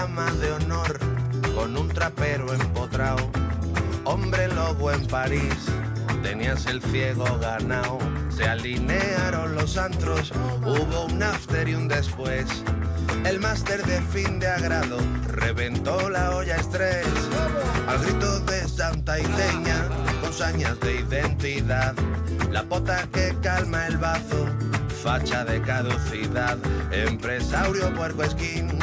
de honor con un trapero empotrao. Hombre lobo en París, tenías el ciego ganado. Se alinearon los antros, hubo un after y un después. El máster de fin de agrado reventó la olla estrés. Al grito de santa y seña, con sañas de identidad. La pota que calma el bazo, facha de caducidad. Empresario puerco esquín,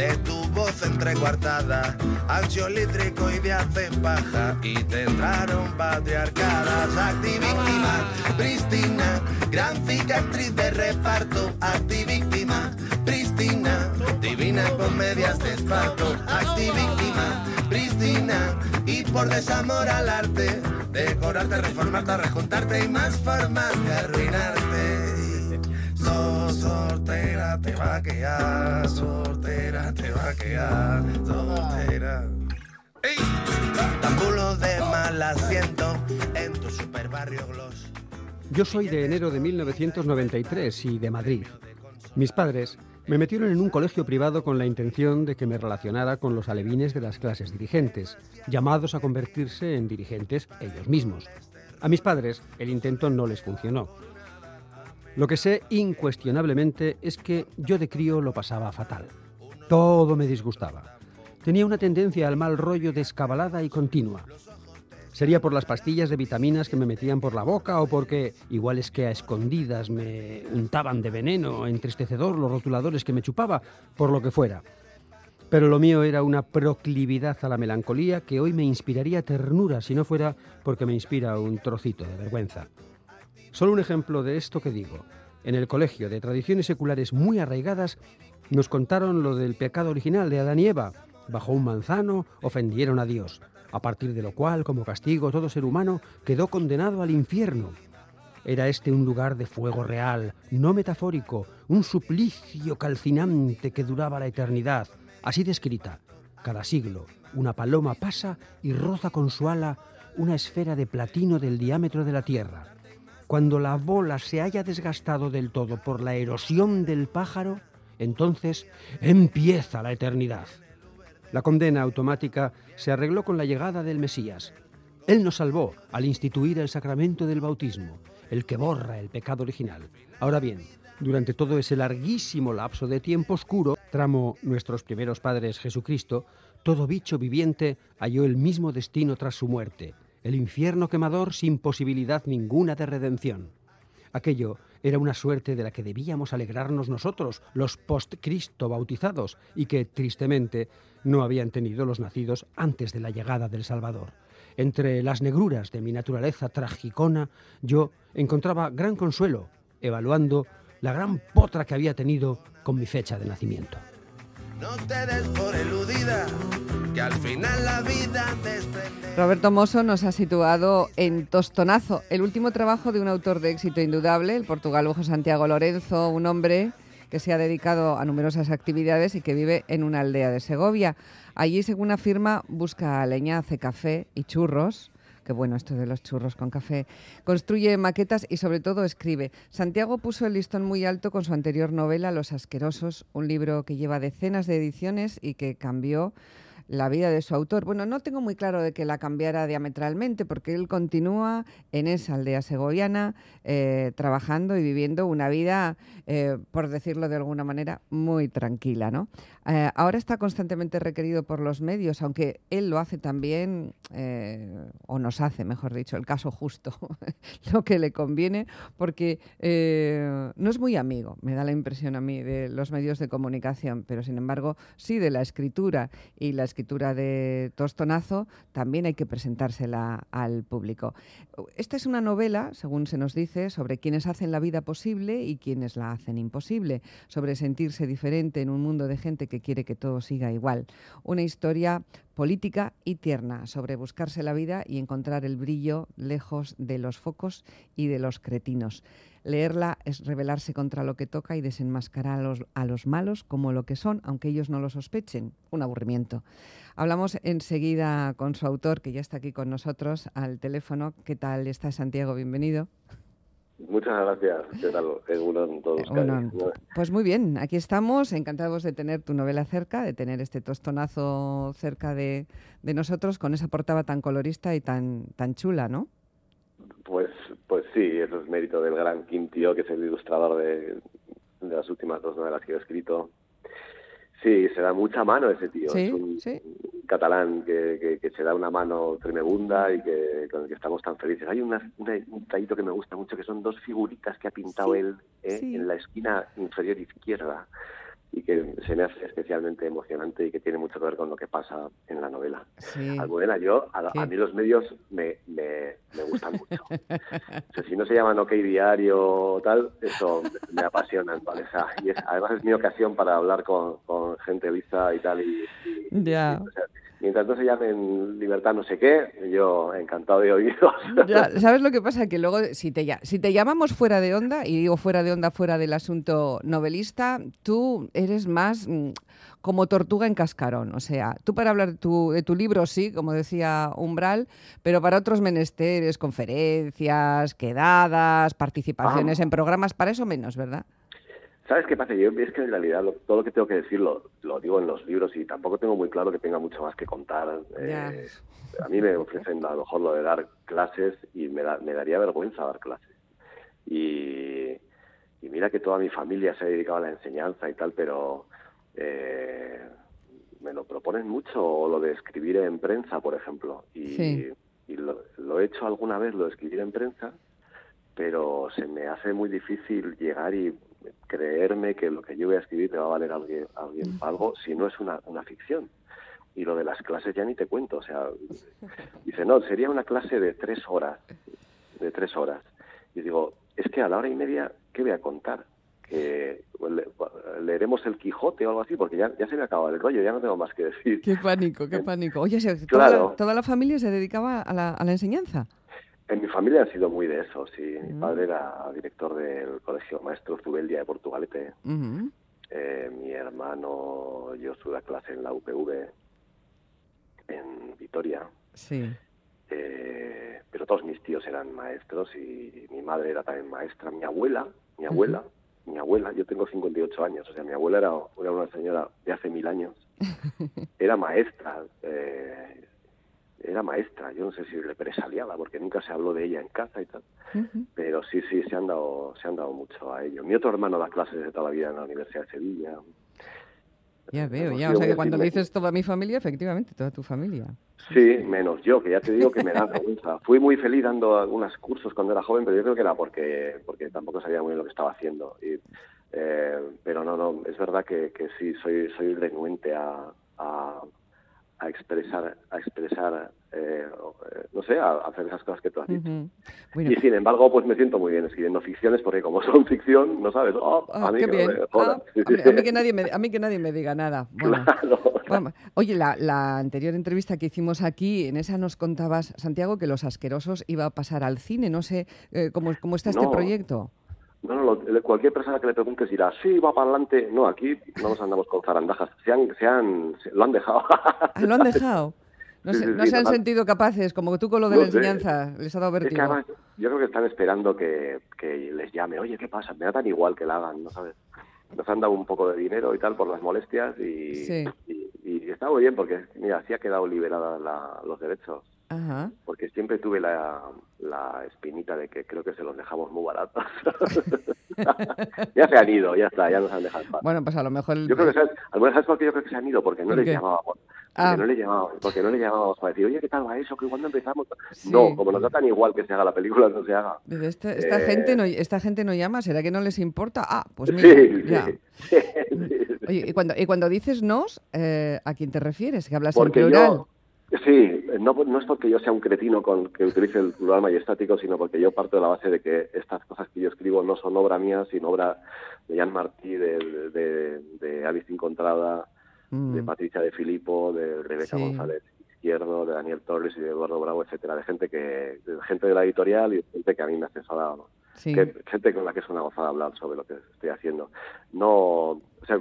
de tu voz entrecuartada, ansiolítrico y de paja. Y te entraron patriarcadas, activíctima, prístina, gran cicatriz de reparto, activíctima, prístina, divina con medias de esparto, activíctima, prístina, y por desamor al arte, decorarte, reformarte, rejuntarte y más formas de arruinarte. So, sortera te va a quedar, te va a quedar, de mal asiento en tu super gloss. Yo soy de enero de 1993 y de Madrid. Mis padres me metieron en un colegio privado con la intención de que me relacionara con los alevines de las clases dirigentes, llamados a convertirse en dirigentes ellos mismos. A mis padres el intento no les funcionó. Lo que sé incuestionablemente es que yo de crío lo pasaba fatal. Todo me disgustaba. Tenía una tendencia al mal rollo descabalada y continua. Sería por las pastillas de vitaminas que me metían por la boca o porque, igual es que a escondidas, me untaban de veneno entristecedor los rotuladores que me chupaba, por lo que fuera. Pero lo mío era una proclividad a la melancolía que hoy me inspiraría ternura si no fuera porque me inspira un trocito de vergüenza. Solo un ejemplo de esto que digo. En el colegio de tradiciones seculares muy arraigadas nos contaron lo del pecado original de Adán y Eva. Bajo un manzano ofendieron a Dios, a partir de lo cual, como castigo, todo ser humano quedó condenado al infierno. Era este un lugar de fuego real, no metafórico, un suplicio calcinante que duraba la eternidad, así descrita. Cada siglo, una paloma pasa y roza con su ala una esfera de platino del diámetro de la Tierra. Cuando la bola se haya desgastado del todo por la erosión del pájaro, entonces empieza la eternidad. La condena automática se arregló con la llegada del Mesías. Él nos salvó al instituir el sacramento del bautismo, el que borra el pecado original. Ahora bien, durante todo ese larguísimo lapso de tiempo oscuro, tramo nuestros primeros padres Jesucristo, todo bicho viviente halló el mismo destino tras su muerte, el infierno quemador sin posibilidad ninguna de redención. Aquello era una suerte de la que debíamos alegrarnos nosotros, los post-Cristo bautizados, y que, tristemente, no habían tenido los nacidos antes de la llegada del Salvador. Entre las negruras de mi naturaleza tragicona, yo encontraba gran consuelo, evaluando la gran potra que había tenido con mi fecha de nacimiento. No te des por eludida, que al final la vida. Roberto Mosso nos ha situado en Tostonazo, el último trabajo de un autor de éxito indudable, el portugalujo Santiago Lorenzo, un hombre que se ha dedicado a numerosas actividades y que vive en una aldea de Segovia. Allí, según afirma, busca leña, hace café y churros. Bueno esto de los churros con café. Construye maquetas y sobre todo escribe. Santiago puso el listón muy alto con su anterior novela Los Asquerosos, un libro que lleva decenas de ediciones y que cambió la vida de su autor. Bueno, no tengo muy claro de que la cambiara diametralmente, porque él continúa en esa aldea segoviana, eh, trabajando y viviendo una vida, eh, por decirlo de alguna manera, muy tranquila. ¿no? Eh, ahora está constantemente requerido por los medios, aunque él lo hace también, o nos hace, mejor dicho, el caso justo, lo que le conviene, porque no es muy amigo, me da la impresión a mí, de los medios de comunicación, pero sin embargo sí de la escritura y la escritura de Tostonazo, también hay que presentársela al público. Esta es una novela, según se nos dice, sobre quienes hacen la vida posible y quienes la hacen imposible, sobre sentirse diferente en un mundo de gente que quiere que todo siga igual. Una historia política y tierna sobre buscarse la vida y encontrar el brillo lejos de los focos y de los cretinos. Leerla es rebelarse contra lo que toca y desenmascarar a los, a los malos como lo que son, aunque ellos no lo sospechen. Un aburrimiento. Hablamos enseguida con su autor, que ya está aquí con nosotros al teléfono. ¿Qué tal está Santiago? Bienvenido. Muchas gracias. ¿Qué tal? todos pues muy bien, aquí estamos, encantados de tener tu novela cerca, de tener este tostonazo cerca de, de nosotros con esa portada tan colorista y tan, tan chula, ¿no? Pues, pues sí, eso es mérito del gran Quintío, que es el ilustrador de, de las últimas dos novelas que he escrito. Sí, se da mucha mano ese tío. es un catalán que, que, se da una mano tremebunda y que con el que estamos tan felices. Hay un tallito que me gusta mucho, que son dos figuritas que ha pintado él ¿eh? en la esquina inferior izquierda y que se me hace especialmente emocionante y que tiene mucho que ver con lo que pasa en la novela. Sí. Almudena, yo, a, mí los medios me, me, me gustan mucho. si no se llaman OK Diario o tal, eso me apasiona. ¿vale? y además es mi ocasión para hablar con, con gente lisa y tal. Y, ya mientras no se llamen libertad no sé qué, yo encantado de oídos. ¿Sabes lo que pasa? Que luego, si te, si te llamamos fuera de onda, y digo fuera de onda, fuera del asunto novelista, tú eres más mm, como tortuga en cascarón. O sea, tú para hablar de tu, de tu libro, sí, como decía Umbral, pero para otros menesteres, conferencias, quedadas, participaciones ah. en programas, para eso menos, ¿verdad? ¿Sabes qué pasa? Yo es que en realidad todo lo que tengo que decir lo, digo en los libros y tampoco tengo muy claro que tenga mucho más que contar. Eh, a mí me ofrecen a lo mejor lo de dar clases y me, me daría vergüenza dar clases. Y, mira que toda mi familia se ha dedicado a la enseñanza y tal, pero eh, me lo proponen mucho lo de escribir en prensa, por ejemplo. Y, lo, lo he hecho alguna vez, lo de escribir en prensa, pero se me hace muy difícil llegar y creerme que lo que yo voy a escribir te va a valer a alguien, alguien algo si no es una, una ficción. Y lo de las clases ya ni te cuento, o sea, dice, no, sería una clase de tres horas, de tres horas. Y digo, es que a la hora y media, ¿qué voy a contar? que leeremos el Quijote o algo así, porque ya, ya se me acaba el rollo, ya no tengo más que decir. Qué pánico, qué pánico. Oye, ¿toda, la, ¿toda la familia se dedicaba a la, a la enseñanza? En mi familia ha sido muy de eso, sí. Mi mm. padre era director del Colegio Maestro Zubeldia de Portugalete. Eh, mi hermano, yo estuve clase en la UPV en Vitoria. Sí. Eh, pero todos mis tíos eran maestros y mi madre era también maestra. Mi abuela, mi abuela, mi abuela, yo tengo 58 años, o sea, mi abuela era, era una señora de hace mil años. era maestra. Eh, era maestra, yo no sé si represaliada, porque nunca se habló de ella en casa y tal, pero sí, sí, se han, dado, se han dado mucho a ello. Mi otro hermano da clases de toda la vida en la Universidad de Sevilla. Ya veo, ya, o sea que cuando dices toda mi familia, efectivamente, toda tu familia. Sí, menos yo, que ya te digo que me da vergüenza. Fui muy feliz dando algunos cursos cuando era joven, pero yo creo que era porque, porque tampoco sabía muy bien lo que estaba haciendo. Y, eh, pero no, no, es verdad que, que sí, soy, soy renuente a, a expresar, a expresar eh, eh, no sé, a, hacer esas cosas que tú has dicho. Y sin embargo, pues me siento muy bien escribiendo ficciones porque como son ficción, no sabes, oh, ah, a, mí que ah, a, mí, que nadie me, a mí que nadie me diga nada. Oye, la, la, anterior entrevista que hicimos aquí, en esa nos contabas, Santiago, que Los Asquerosos iba a pasar al cine. No sé eh, cómo, cómo está este proyecto. No, no, cualquier persona que le pregunte dirá, sí, va para adelante. No, aquí no nos andamos con zarandajas. Se han, se han, lo han dejado. Ah, ¿Lo han dejado? No, se, han sentido capaces, como tú con lo de la enseñanza, les ha dado vértigo. yo creo que están esperando que, que, les llame, oye, ¿qué pasa? Me da tan igual que la hagan, ¿no sabes? Nos han dado un poco de dinero y tal por las molestias y, y, está muy bien porque, mira, así ha quedado liberada los derechos. Porque siempre tuve la, la, espinita de que creo que se los dejamos muy baratos. ya se han ido, ya está, ya nos han dejado. Bueno, pues a lo mejor... Yo creo que, ¿sabes? ¿sabes por qué yo creo que se han ido? Porque no les llamábamos. Ah. Porque, no les llamábamos, porque no les llamábamos para decir, oye, ¿qué tal va eso? que cuando empezamos? No, como nos da tan igual que se haga la película, no se haga. Esta, esta gente no, esta gente no llama, ¿será que no les importa? Ah, pues mira, sí, Oye, y cuando, y cuando dices nos, eh, ¿a quién te refieres? ¿Que hablas en plural? Sí, no, no es porque yo sea un cretino con que utilice el plural majestático, sino porque yo parto de la base de que estas cosas que yo escribo no son obra mía, sino obra de Jan Martí, de, de, de Alice Incontrada, de mm. Patricia de Filippo, de Rebeca González Izquierdo, de Daniel Torres y de Eduardo Bravo, etcétera, de gente que de gente de la editorial y gente que a mí me ha asesorado, gente con la que es una gozada hablar sobre lo que estoy haciendo. No, o sea,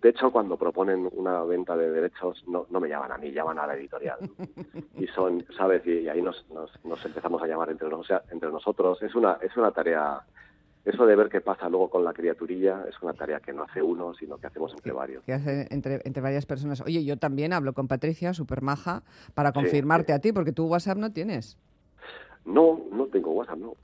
de hecho, cuando proponen una venta de derechos, no, no me llaman a mí, llaman a la editorial. y son, ¿sabes? Y, ahí nos, nos, empezamos a llamar entre, o sea, entre nosotros. Es una, es una tarea eso de ver qué pasa luego con la criaturilla es una tarea que no hace uno, sino que hacemos entre varios. Que hace entre, entre varias personas. Oye, yo también hablo con Patricia, súper maja, para confirmarte a ti, porque tú WhatsApp no tienes. No, no tengo WhatsApp, no.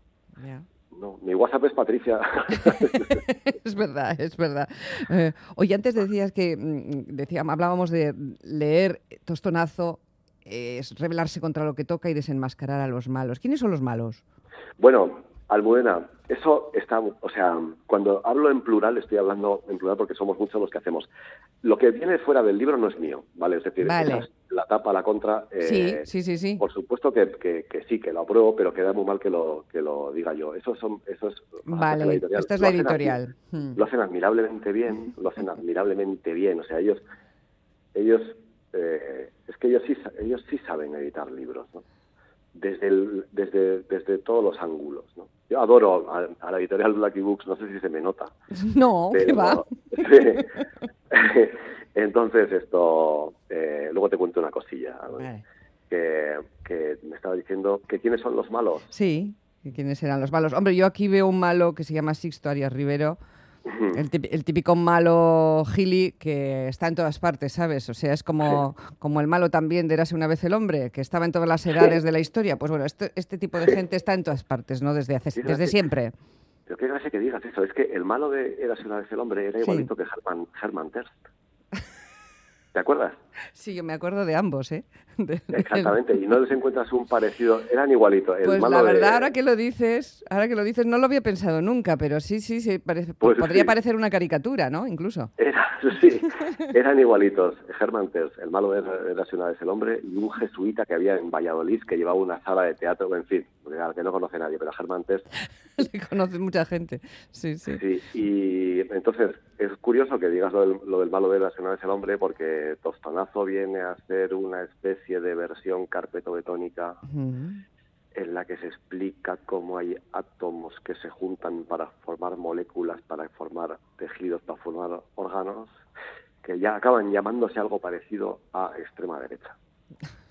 No, mi WhatsApp es Patricia. es verdad, es verdad. Eh, oye, antes decías que mm, decía, hablábamos de leer Tostonazo, es rebelarse contra lo que toca y desenmascarar a los malos. ¿Quiénes son los malos? Bueno, Almudena, eso está, o sea, cuando hablo en plural, estoy hablando en plural porque somos muchos los que hacemos. Lo que viene fuera del libro no es mío, ¿vale? Es decir, la tapa, la contra. Eh, sí, sí, sí, sí. Por supuesto que, que, sí, que lo apruebo, pero queda muy mal que lo, que lo diga yo. Eso, son, eso es. Vale, esta es la editorial. Hmm. Lo hacen admirablemente bien, lo hacen admirablemente bien. O sea, ellos. ellos eh, es que ellos sí, ellos sí saben editar libros, ¿no? Desde, el, desde, desde todos los ángulos, ¿no? Yo adoro a, la editorial Blacky Books, no sé si se me nota. No, ¿qué va? Entonces, esto, eh, luego te cuento una cosilla. Que, que, me estaba diciendo que quiénes son los malos. Sí, quiénes eran los malos. Hombre, yo aquí veo un malo que se llama Sixto Arias Rivero, el, típico malo gili que está en todas partes, ¿sabes? O sea, es como, como el malo también de Érase una vez el hombre, que estaba en todas las edades de la historia. Pues bueno, este, este tipo de gente está en todas partes, ¿no? Desde, hace, desde siempre. Pero qué gracia que digas eso. Es que el malo de Érase una vez el hombre era igualito que Herman, Herman Terst. ¿Te acuerdas? Sí, yo me acuerdo de ambos, ¿eh? Exactamente, y no les encuentras un parecido, eran igualitos. pues la verdad, ahora que lo dices, ahora que lo dices, no lo había pensado nunca, pero sí, sí, sí, parece, pues podría parecer una caricatura, ¿no? Incluso. Era, sí, eran igualitos. Germán Terz, el malo era, una vez el hombre, y un jesuita que había en Valladolid que llevaba una sala de teatro, en fin, que no conoce nadie, pero Germán Terz... Le conoce mucha gente, sí, sí. Sí, y entonces es curioso que digas lo del, lo del malo de la vez el hombre, porque Tostonazo viene a ser una especie de versión carpetobetónica en la que se explica cómo hay átomos que se juntan para formar moléculas, para formar tejidos, para formar órganos, que ya acaban llamándose algo parecido a extrema derecha.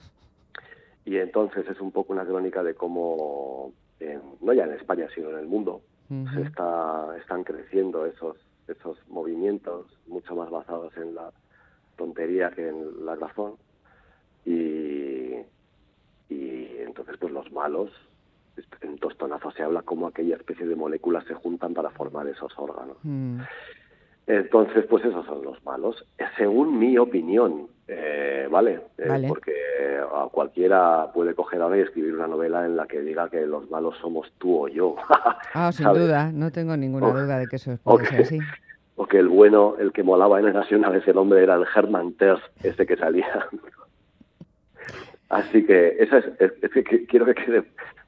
Y entonces es un poco una crónica de cómo, no ya en España, sino en el mundo, se está, están creciendo esos, esos movimientos mucho más basados en la tontería que en la razón. Y, y entonces pues los malos en tostonazo se habla como aquella especie de moléculas se juntan para formar esos órganos. Mm. entonces pues esos son los malos. Según mi opinión eh, ¿vale? Eh, porque a cualquiera puede coger ahora y escribir una novela en la que diga que los malos somos tú o yo. ah, sin duda, no tengo ninguna duda de que eso puede ser así o que el bueno, el que molaba en el Nacional ese hombre era el Herman Terz, ese que salía. Así que esa es, que quiero que quede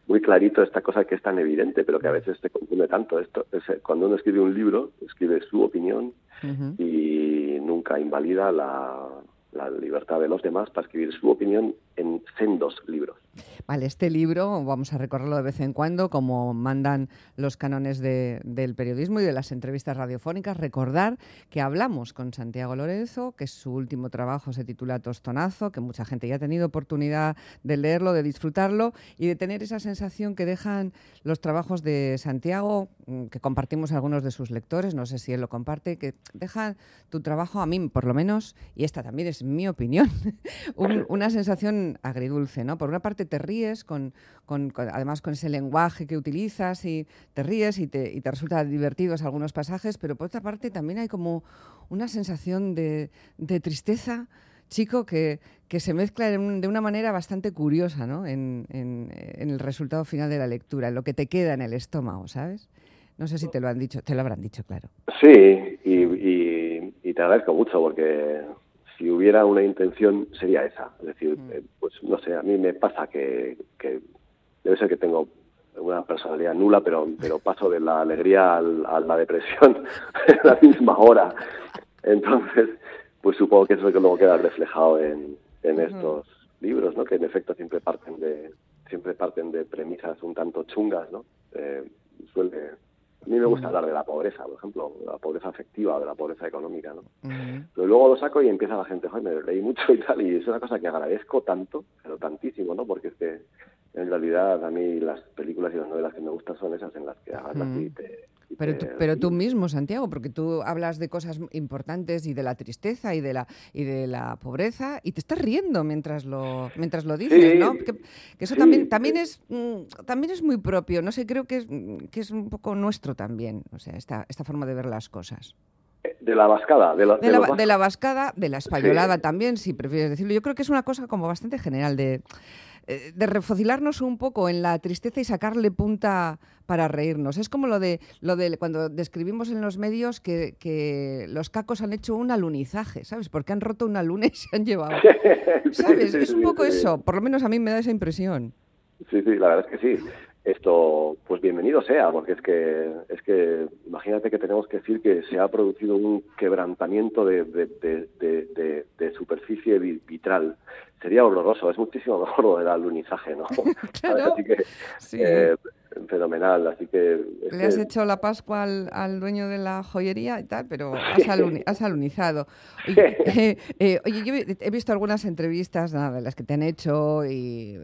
muy clarito esta cosa que es tan evidente, pero que a veces te confunde tanto. Esto cuando uno escribe un libro, escribe su opinión y nunca invalida la, la libertad de los demás para escribir su opinión en sendos libros. Vale, este libro vamos a recorrerlo de vez en cuando, como mandan los cánones del periodismo y de las entrevistas radiofónicas. Recordar que hablamos con Santiago Lorenzo, que su último trabajo se titula Tostonazo, que mucha gente ya ha tenido oportunidad de leerlo, de disfrutarlo y de tener esa sensación que dejan los trabajos de Santiago, mm, que compartimos algunos de sus lectores, no sé si él lo comparte, que dejan tu trabajo, a mí por lo menos, y esta también es mi opinión, una sensación agridulce, ¿no? Por una parte te ríes, con, además con ese lenguaje que utilizas y te ríes y te, y te resulta divertidos algunos pasajes, pero por otra parte también hay como una sensación de, tristeza, chico, que, que se mezcla de una manera bastante curiosa ¿no? en, en, el resultado final de la lectura, en lo que te queda en el estómago, ¿sabes? No sé si te lo han dicho, te lo habrán dicho, claro. Sí, y, y, y te agradezco mucho porque si hubiera una intención sería esa. Es decir, mm. eh, pues no sé, a mí me pasa que, debe ser que tengo una personalidad nula, pero, pero paso de la alegría a la depresión en la misma hora. Entonces, pues supongo que eso es lo que luego queda reflejado en, en estos libros, ¿no? Que en efecto siempre parten de siempre parten de premisas un tanto chungas, ¿no? Eh, suele a mí me gusta hablar de la pobreza, por ejemplo, de la pobreza afectiva o de la pobreza económica, ¿no? Pero luego lo saco y empieza la gente, joder, me leí mucho y tal, y es una cosa que agradezco tanto, pero tantísimo, ¿no? Porque es que en realidad a mí las películas y las novelas que me gustan son esas en las que hagas así te pero, tú, pero tú mismo, Santiago, porque tú hablas de cosas importantes y de la tristeza y de la, y de la pobreza y te estás riendo mientras lo, mientras lo dices, ¿no? Que, eso también, también, es, mm, también es muy propio, no sé, creo que es, que es un poco nuestro también, o sea, esta, esta forma de ver las cosas. Eh, de la vascada, de la, de, la, de la vascada, de la españolada también, si prefieres decirlo. Yo creo que es una cosa como bastante general de eh, de refocilarnos un poco en la tristeza y sacarle punta para reírnos. Es como lo de, lo de cuando describimos en los medios que, los cacos han hecho un alunizaje, ¿sabes? Porque han roto una luna y se han llevado. ¿Sabes? es un poco eso, por lo menos a mí me da esa impresión. Sí, sí, la verdad es que sí esto pues bienvenido sea porque es que es que imagínate que tenemos que decir que se ha producido un quebrantamiento de, de, superficie vitral. Sería horroroso es muchísimo mejor lo del alunizaje no así que eh, fenomenal, así que... Le has hecho la Pascua al, dueño de la joyería y tal, pero has, alunizado. Eh, eh, oye, yo he visto algunas entrevistas de las que te han hecho y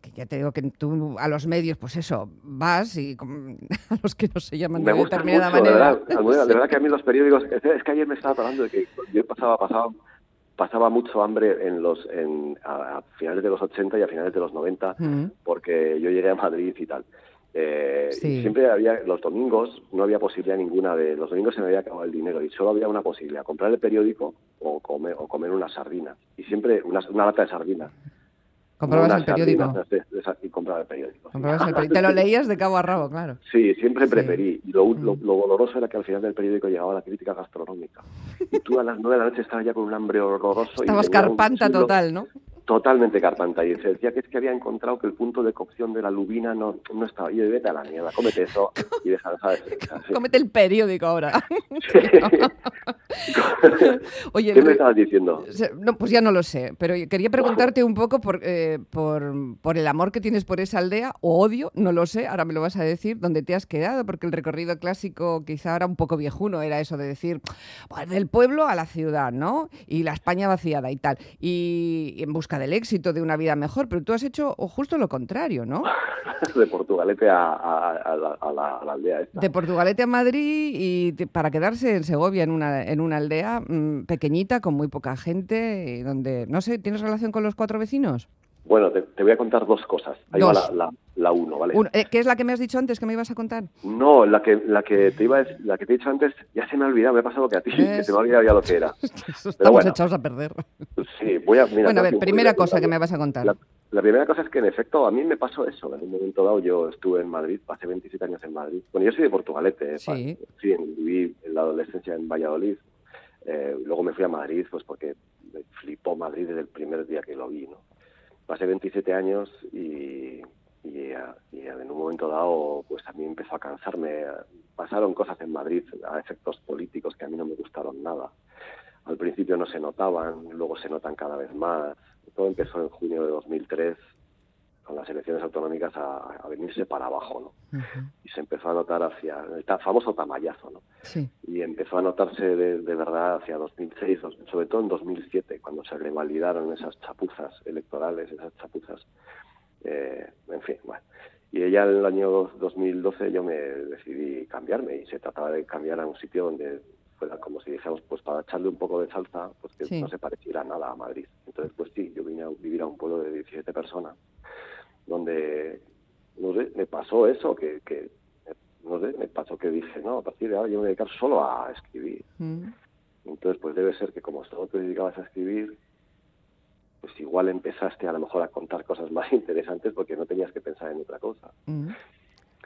que, ya te digo que tú a los medios, pues eso, vas y a los que no se llaman de determinada manera. De verdad, de verdad que a mí los periódicos... Es que ayer me estaba hablando de que yo pasaba, pasaba pasaba mucho hambre en los en, a, finales de los 80 y a finales de los 90 porque yo llegué a Madrid y tal. Eh, siempre había, los domingos no había posibilidad ninguna de, los domingos se me había acabado el dinero y solo había una posibilidad, comprar el periódico o comer, o comer una sardina. Y siempre una, una lata de sardinas. Comprabas el periódico. y compraba el periódico. Te lo leías de cabo a rabo, claro. Sí, siempre preferí. Y lo, lo, doloroso era que al final del periódico llegaba la crítica gastronómica. Y tú a las nueve de la noche estabas ya con un hambre horroroso. Estabas carpanta total, ¿no? Totalmente carpanta. Y se decía que es que había encontrado que el punto de cocción de la lubina no, no estaba. Y vete a la mierda cómete eso y deja ¿sabes? cómete el periódico ahora Oye, ¿qué me estabas diciendo? no pues ya no lo sé pero quería preguntarte un poco por, eh, por, por el amor que tienes por esa aldea o odio no lo sé ahora me lo vas a decir dónde te has quedado porque el recorrido clásico quizá era un poco viejuno era eso de decir pues, del pueblo a la ciudad no y la España vaciada y tal. Y en busca del éxito, de una vida mejor, pero tú has hecho justo lo contrario, ¿no? de Portugalete a, la, aldea esta. De Portugalete a Madrid y para quedarse en Segovia, en una, en una aldea mm, pequeñita, con muy poca gente, donde, no sé, ¿tienes relación con los cuatro vecinos? Bueno, te, voy a contar dos cosas. Ahí va la, la, uno, ¿vale? Eh, ¿Qué es la que me has dicho antes que me ibas a contar? No, la que, la que te iba la que te he dicho antes ya se me ha olvidado, me ha pasado que a ti, que se me ha olvidado ya lo que era. Estamos echados a perder. Sí, voy a... Mira, bueno, a ver, primera cosa que me vas a contar. La, primera cosa es que, en efecto, a mí me pasó eso. En un momento dado yo estuve en Madrid, pasé 27 años en Madrid. Bueno, yo soy de Portugalete, ¿eh? sí. sí viví en la adolescencia en Valladolid. Eh, luego me fui a Madrid, pues porque me flipó Madrid desde el primer día que lo vi, ¿no? Pasé 27 años y, en un momento dado pues a mí empezó a cansarme. Pasaron cosas en Madrid a efectos políticos que a mí no me gustaron nada. Al principio no se notaban, luego se notan cada vez más. Todo empezó en junio de 2003 con las elecciones autonómicas a, venirse para abajo, ¿no? Y se empezó a notar hacia el famoso tamallazo, ¿no? Sí. Y empezó a notarse de, verdad hacia 2006, sobre todo en 2007, cuando se revalidaron esas chapuzas electorales, esas chapuzas, eh, en fin, bueno. Y ella en el año 2012 yo me decidí cambiarme y se trataba de cambiar a un sitio donde fuera como si dijéramos, pues para echarle un poco de salsa, pues que no se pareciera nada a Madrid. Entonces, pues sí, yo vine a vivir a un pueblo de 17 personas donde, no sé, me pasó eso, que, que no sé, me pasó que dije, no, a partir de ahora yo me voy a dedicar solo a escribir. Mm. Entonces, pues debe ser que como solo te dedicabas a escribir, pues igual empezaste a lo mejor a contar cosas más interesantes porque no tenías que pensar en otra cosa. Mm.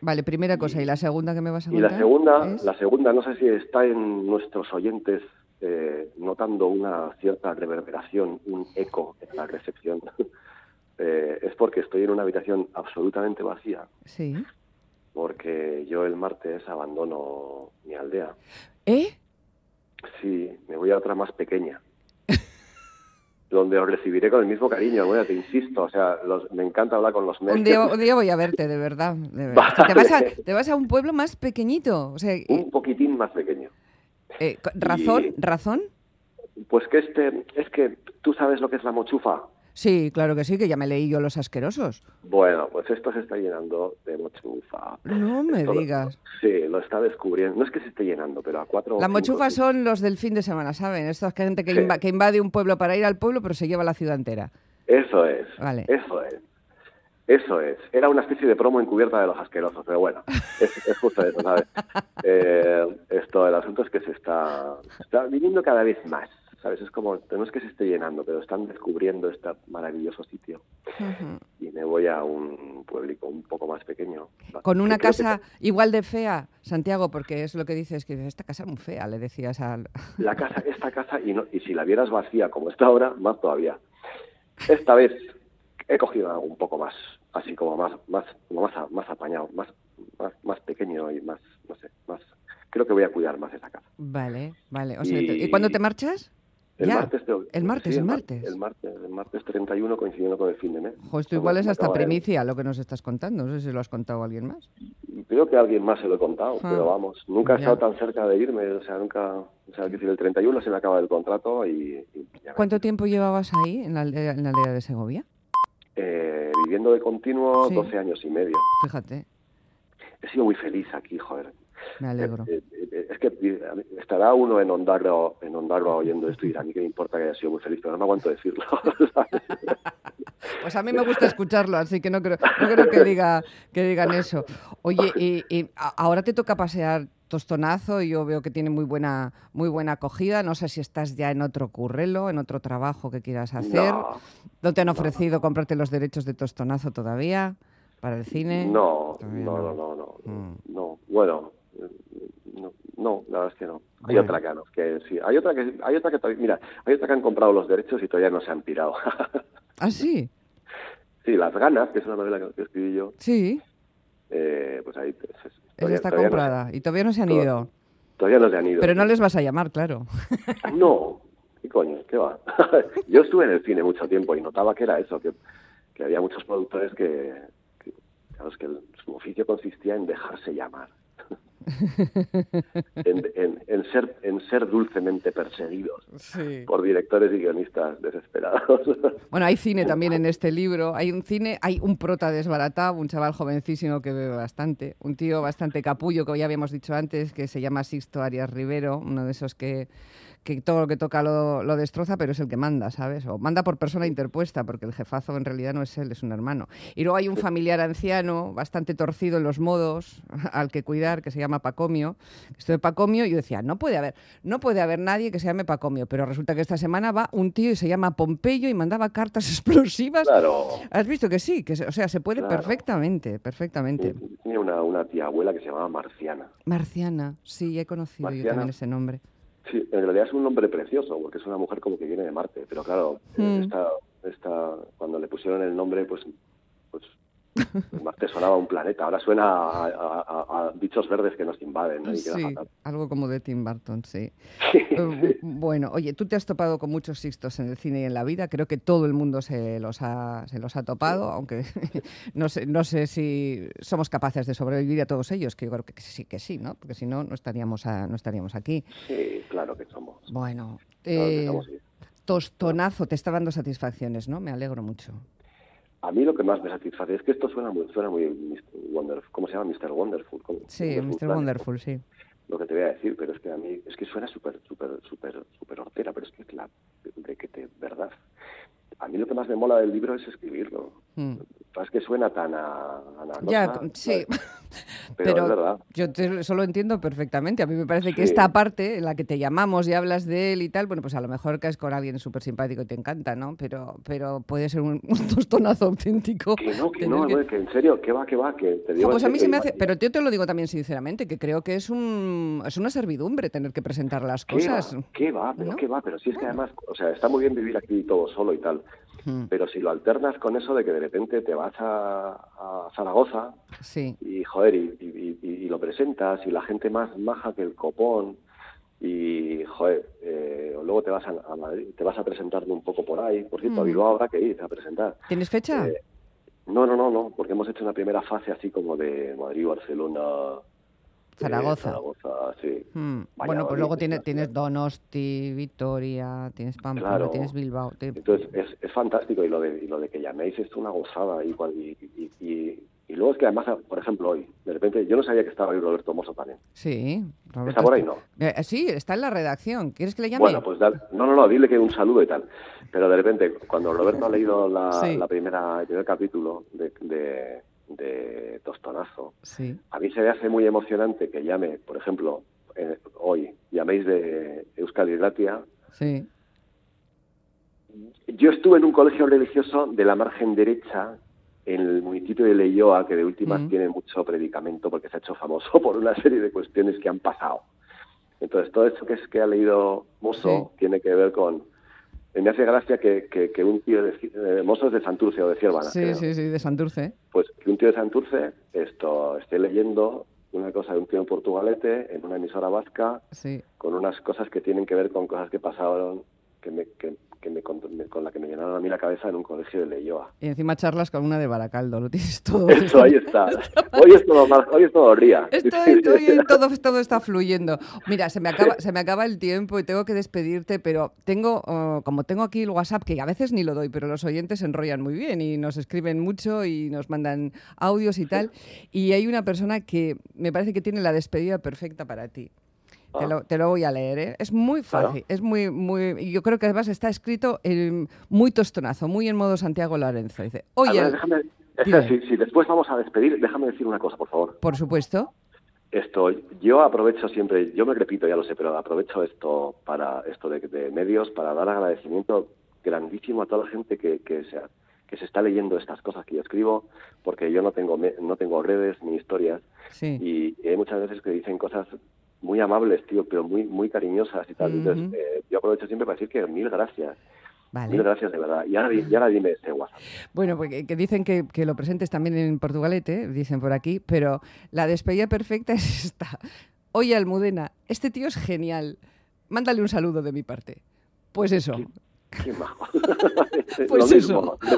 Vale, primera cosa. ¿Y la segunda que me vas a contar? Y la segunda, la segunda, no sé si está en nuestros oyentes eh, notando una cierta reverberación, un eco en la recepción eh, es porque estoy en una habitación absolutamente vacía. Sí. Porque yo el martes abandono mi aldea. ¿Eh? Sí, me voy a otra más pequeña. donde os recibiré con el mismo cariño. Bueno, te insisto, o sea, me encanta hablar con los médicos. Un día, voy a verte, de verdad. ¿Te, vas a, te, vas a, un pueblo más pequeñito. O sea, un poquitín más pequeño. Eh, ¿Razón? ¿Razón? Pues que este, es que tú sabes lo que es la mochufa. Sí, claro que sí, que ya me leí yo los asquerosos. Bueno, pues esto se está llenando de mochufa. No me digas. sí, lo está descubriendo. No es que se esté llenando, pero a cuatro... La mochufa son los del fin de semana, ¿saben? Esta gente que, que invade un pueblo para ir al pueblo, pero se lleva la ciudad entera. Eso es. Vale. Eso es. Eso es. Era una especie de promo encubierta de los asquerosos, pero bueno, es, justo eso, ¿sabes? Eh, esto, el asunto es que se está, está viniendo cada vez más. ¿Sabes? Es como, no es que se esté llenando, pero están descubriendo este maravilloso sitio. Y me voy a un pueblico un poco más pequeño. Con una casa igual de fea, Santiago, porque es lo que dices, que esta casa es muy fea, le decías al... La casa, esta casa, y, no, y si la vieras vacía como está ahora, más todavía. Esta vez he cogido algo un poco más, así como más, más, más, más apañado, más, más, más pequeño y más, no sé, más creo que voy a cuidar más esa casa. Vale, vale. ¿y, ¿y cuándo te marchas? El martes, el martes, el, martes. El martes, el martes 31 coincidiendo con el fin de mes. esto igual es hasta primicia lo que nos estás contando. No sé si lo has contado a alguien más. Creo que a alguien más se lo he contado, ah, pero vamos, nunca he estado tan cerca de irme. O sea, nunca. O sea, el 31 se me acaba el contrato y. ¿Cuánto tiempo llevabas ahí en la, en la aldea de Segovia? Eh, viviendo de continuo 12 años y medio. Fíjate. He sido muy feliz aquí, joder. Me alegro. Eh, eh, es que estará uno en Ondarroa, en oyendo esto y dirá, a mí que me importa que haya sido muy feliz, pero no me aguanto decirlo. Pues a mí me gusta escucharlo, así que no creo, no creo que, diga, que digan eso. Oye, y, ahora te toca pasear Tostonazo y yo veo que tiene muy buena, muy buena acogida. No sé si estás ya en otro currelo, en otro trabajo que quieras hacer. ¿No, te han ofrecido comprarte los derechos de Tostonazo todavía para el cine? No, no, no, no, no, mm. no. Bueno, no, la verdad es que no. Hay otra que no, que sí. Hay otra que, hay otra que mira, hay otra que han comprado los derechos y todavía no se han pirado. ¿Ah, sí? Sí, Las Ganas, que es una novela que escribí yo. Sí. Eh, pues ahí. Está comprada y todavía no se han ido. Todavía no se han ido. Pero no les vas a llamar, claro. no, ¿qué coño? ¿Qué va? yo estuve en el cine mucho tiempo y notaba que era eso, que, que había muchos productores que, que, que su oficio consistía en dejarse llamar en, ser, en ser dulcemente perseguidos por directores y guionistas desesperados. Bueno, hay cine también en este libro. Hay un cine, hay un prota desbaratado, un chaval jovencísimo que bebe bastante, un tío bastante capullo, que ya habíamos dicho antes, que se llama Sixto Arias Rivero, uno de esos que que todo lo que toca lo, lo, destroza, pero es el que manda, ¿sabes? O manda por persona interpuesta, porque el jefazo en realidad no es él, es un hermano. Y luego hay un familiar anciano, bastante torcido en los modos, al que cuidar, que se llama Pacomio. Esto de Pacomio, yo decía, no puede haber, no puede haber nadie que se llame Pacomio, pero resulta que esta semana va un tío y se llama Pompeyo y mandaba cartas explosivas. Claro. ¿Has visto que sí? Que, o sea, se puede perfectamente, perfectamente. Tiene una, una, tía abuela que se llamaba Marciana. Marciana, sí, he conocido yo también ese nombre. Sí, en realidad es un nombre precioso, porque es una mujer como que viene de Marte, pero claro, mm. esta, esta, cuando le pusieron el nombre, pues, pues Marte sonaba un planeta, ahora suena a, bichos verdes que nos invaden. Sí, algo como de Tim Burton, sí. Eh, bueno, oye, tú te has topado con muchos Sixtos en el cine y en la vida, creo que todo el mundo se los ha, se los ha topado, aunque no, sé, no sé si somos capaces de sobrevivir a todos ellos, que yo creo que sí, que sí, ¿no? Porque si no, no estaríamos, no estaríamos aquí. Sí, claro que somos. Bueno, eh, tostonazo, te está dando satisfacciones, ¿no? Me alegro mucho. A mí lo que más me satisface es que esto suena muy, suena muy wonderful, ¿cómo se llama? Mr. Wonderful. Sí, Mr. Wonderful, sí. Lo que te voy a decir, pero es que a mí, es que suena súper, súper, súper, súper hortera, pero es que es la, de que te, verdad. A mí lo que más me mola del libro es escribirlo. Mm. Es que suena tan a, a Ya, sí. Pero, es verdad. yo te, eso lo entiendo perfectamente. A mí me parece que esta parte en la que te llamamos y hablas de él y tal, bueno, pues a lo mejor que es con alguien súper simpático y te encanta, ¿no? Pero, pero puede ser un, tostonazo auténtico. Que no, que no, que... en serio, que va, que va, que te digo. pues a mí se me hace, pero yo te lo digo también sinceramente, que creo que es un es una servidumbre tener que presentar las cosas. ¿Qué va? Pero qué va, pero si es que además, o sea, está muy bien vivir aquí todo solo y tal. Hmm. Pero si lo alternas con eso de que de repente te vas a, Zaragoza sí. y, joder, y, lo presentas y la gente más maja que el copón y, joder, eh, luego te vas a, Madrid, te vas a presentar un poco por ahí. Por cierto, a Bilbao habrá que ir a presentar. ¿Tienes fecha? Eh, no, no, no, no, porque hemos hecho una primera fase así como de Madrid, Barcelona, Zaragoza. sí. Hmm. Bueno, pues luego tienes, tienes Donosti, Vitoria, tienes Pamplona, tienes Bilbao. Entonces es, es, fantástico y lo de, y lo de que llaméis es una gozada. Y, y, y, y, luego es que además, por ejemplo, hoy, de repente, yo no sabía que estaba ahí Roberto Mosso también. Sí. Roberto ¿Está por ahí no? Eh, sí, está en la redacción. ¿Quieres que le llame? Bueno, pues no, no, no, dile que un saludo y tal. Pero de repente, cuando Roberto ha leído la, la primera, el primer capítulo de, de de Tostonazo. Sí. A mí se me hace muy emocionante que llame, por ejemplo, eh, hoy, llaméis de Euskadi Latia. Sí. Yo estuve en un colegio religioso de la margen derecha en el municipio de Leyoa, que de últimas tiene mucho predicamento porque se ha hecho famoso por una serie de cuestiones que han pasado. Entonces, todo eso que es que ha leído Mozo tiene que ver con, me hace gracia que, que, un tío de eh, Mozos de Santurce o de Ciervana. Sí, sí, sí, de Santurce. Pues que un tío de Santurce esto esté leyendo una cosa de un tío en Portugalete en una emisora vasca con unas cosas que tienen que ver con cosas que pasaron que me, que, me, con la que me llenaron a mí la cabeza en un colegio de Leyoa. Y encima charlas con una de Baracaldo, lo tienes todo. Eso, ahí está. Hoy es todo, hoy es todo ría. Estoy, todo, todo está fluyendo. Mira, se me, acaba, se me acaba el tiempo y tengo que despedirte, pero tengo, oh, como tengo aquí el WhatsApp, que a veces ni lo doy, pero los oyentes se enrollan muy bien y nos escriben mucho y nos mandan audios y tal. Y hay una persona que me parece que tiene la despedida perfecta para ti. Te lo, voy a leer, ¿eh? Es muy fácil, es muy, muy... Yo creo que además está escrito muy tostonazo, muy en modo Santiago Lorenzo. Dice, oye... déjame, si, después vamos a despedir, déjame decir una cosa, por favor. Por supuesto. Esto, yo aprovecho siempre, yo me repito, ya lo sé, pero aprovecho esto para esto de, medios para dar agradecimiento grandísimo a toda la gente que, que, se, que se está leyendo estas cosas que yo escribo, porque yo no tengo, no tengo redes ni historias. Y hay muchas veces que dicen cosas muy amables, tío, pero muy muy cariñosas y tal. Entonces, eh, yo aprovecho siempre para decir que mil gracias. Mil gracias, de verdad. Y ahora, dime ese WhatsApp. Bueno, pues que dicen que, que, lo presentes también en Portugalete, dicen por aquí, pero la despedida perfecta es esta. Oye, Almudena, este tío es genial. Mándale un saludo de mi parte. Pues eso, Qué majo. pues eso.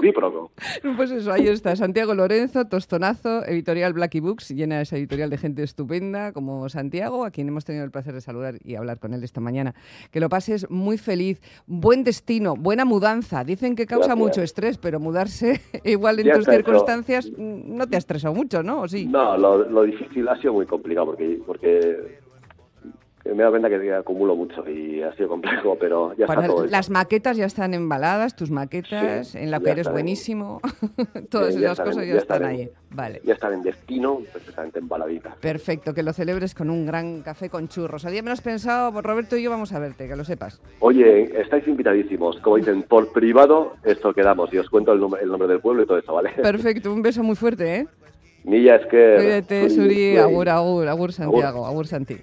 Pues eso, ahí está. Santiago Lorenzo, Tostonazo, editorial Blacky Books, llena esa editorial de gente estupenda como Santiago, a quien hemos tenido el placer de saludar y hablar con él esta mañana. Que lo pases muy feliz, buen destino, buena mudanza. Dicen que causa mucho estrés, pero mudarse igual en tus circunstancias no te ha estresado mucho, ¿no? ¿O sí? No, lo, lo, difícil ha sido muy complicado porque, porque me da cuenta que acumulo mucho y ha sido complejo, pero ya está todo. Las maquetas ya están embaladas, tus maquetas, en la que eres buenísimo. Todas esas cosas ya, están, ahí. Vale. Ya están en destino, perfectamente embaladitas. Perfecto, que lo celebres con un gran café con churros. Había menos pensado, Roberto y yo vamos a verte, que lo sepas. Oye, estáis invitadísimos. Como dicen, por privado, esto quedamos y os cuento el, nombre, el nombre del pueblo y todo eso, ¿vale? Perfecto, un beso muy fuerte, ¿eh? Milla es que... Cuídate, Suri, agur, agur, agur Santiago, agur, agur Santi.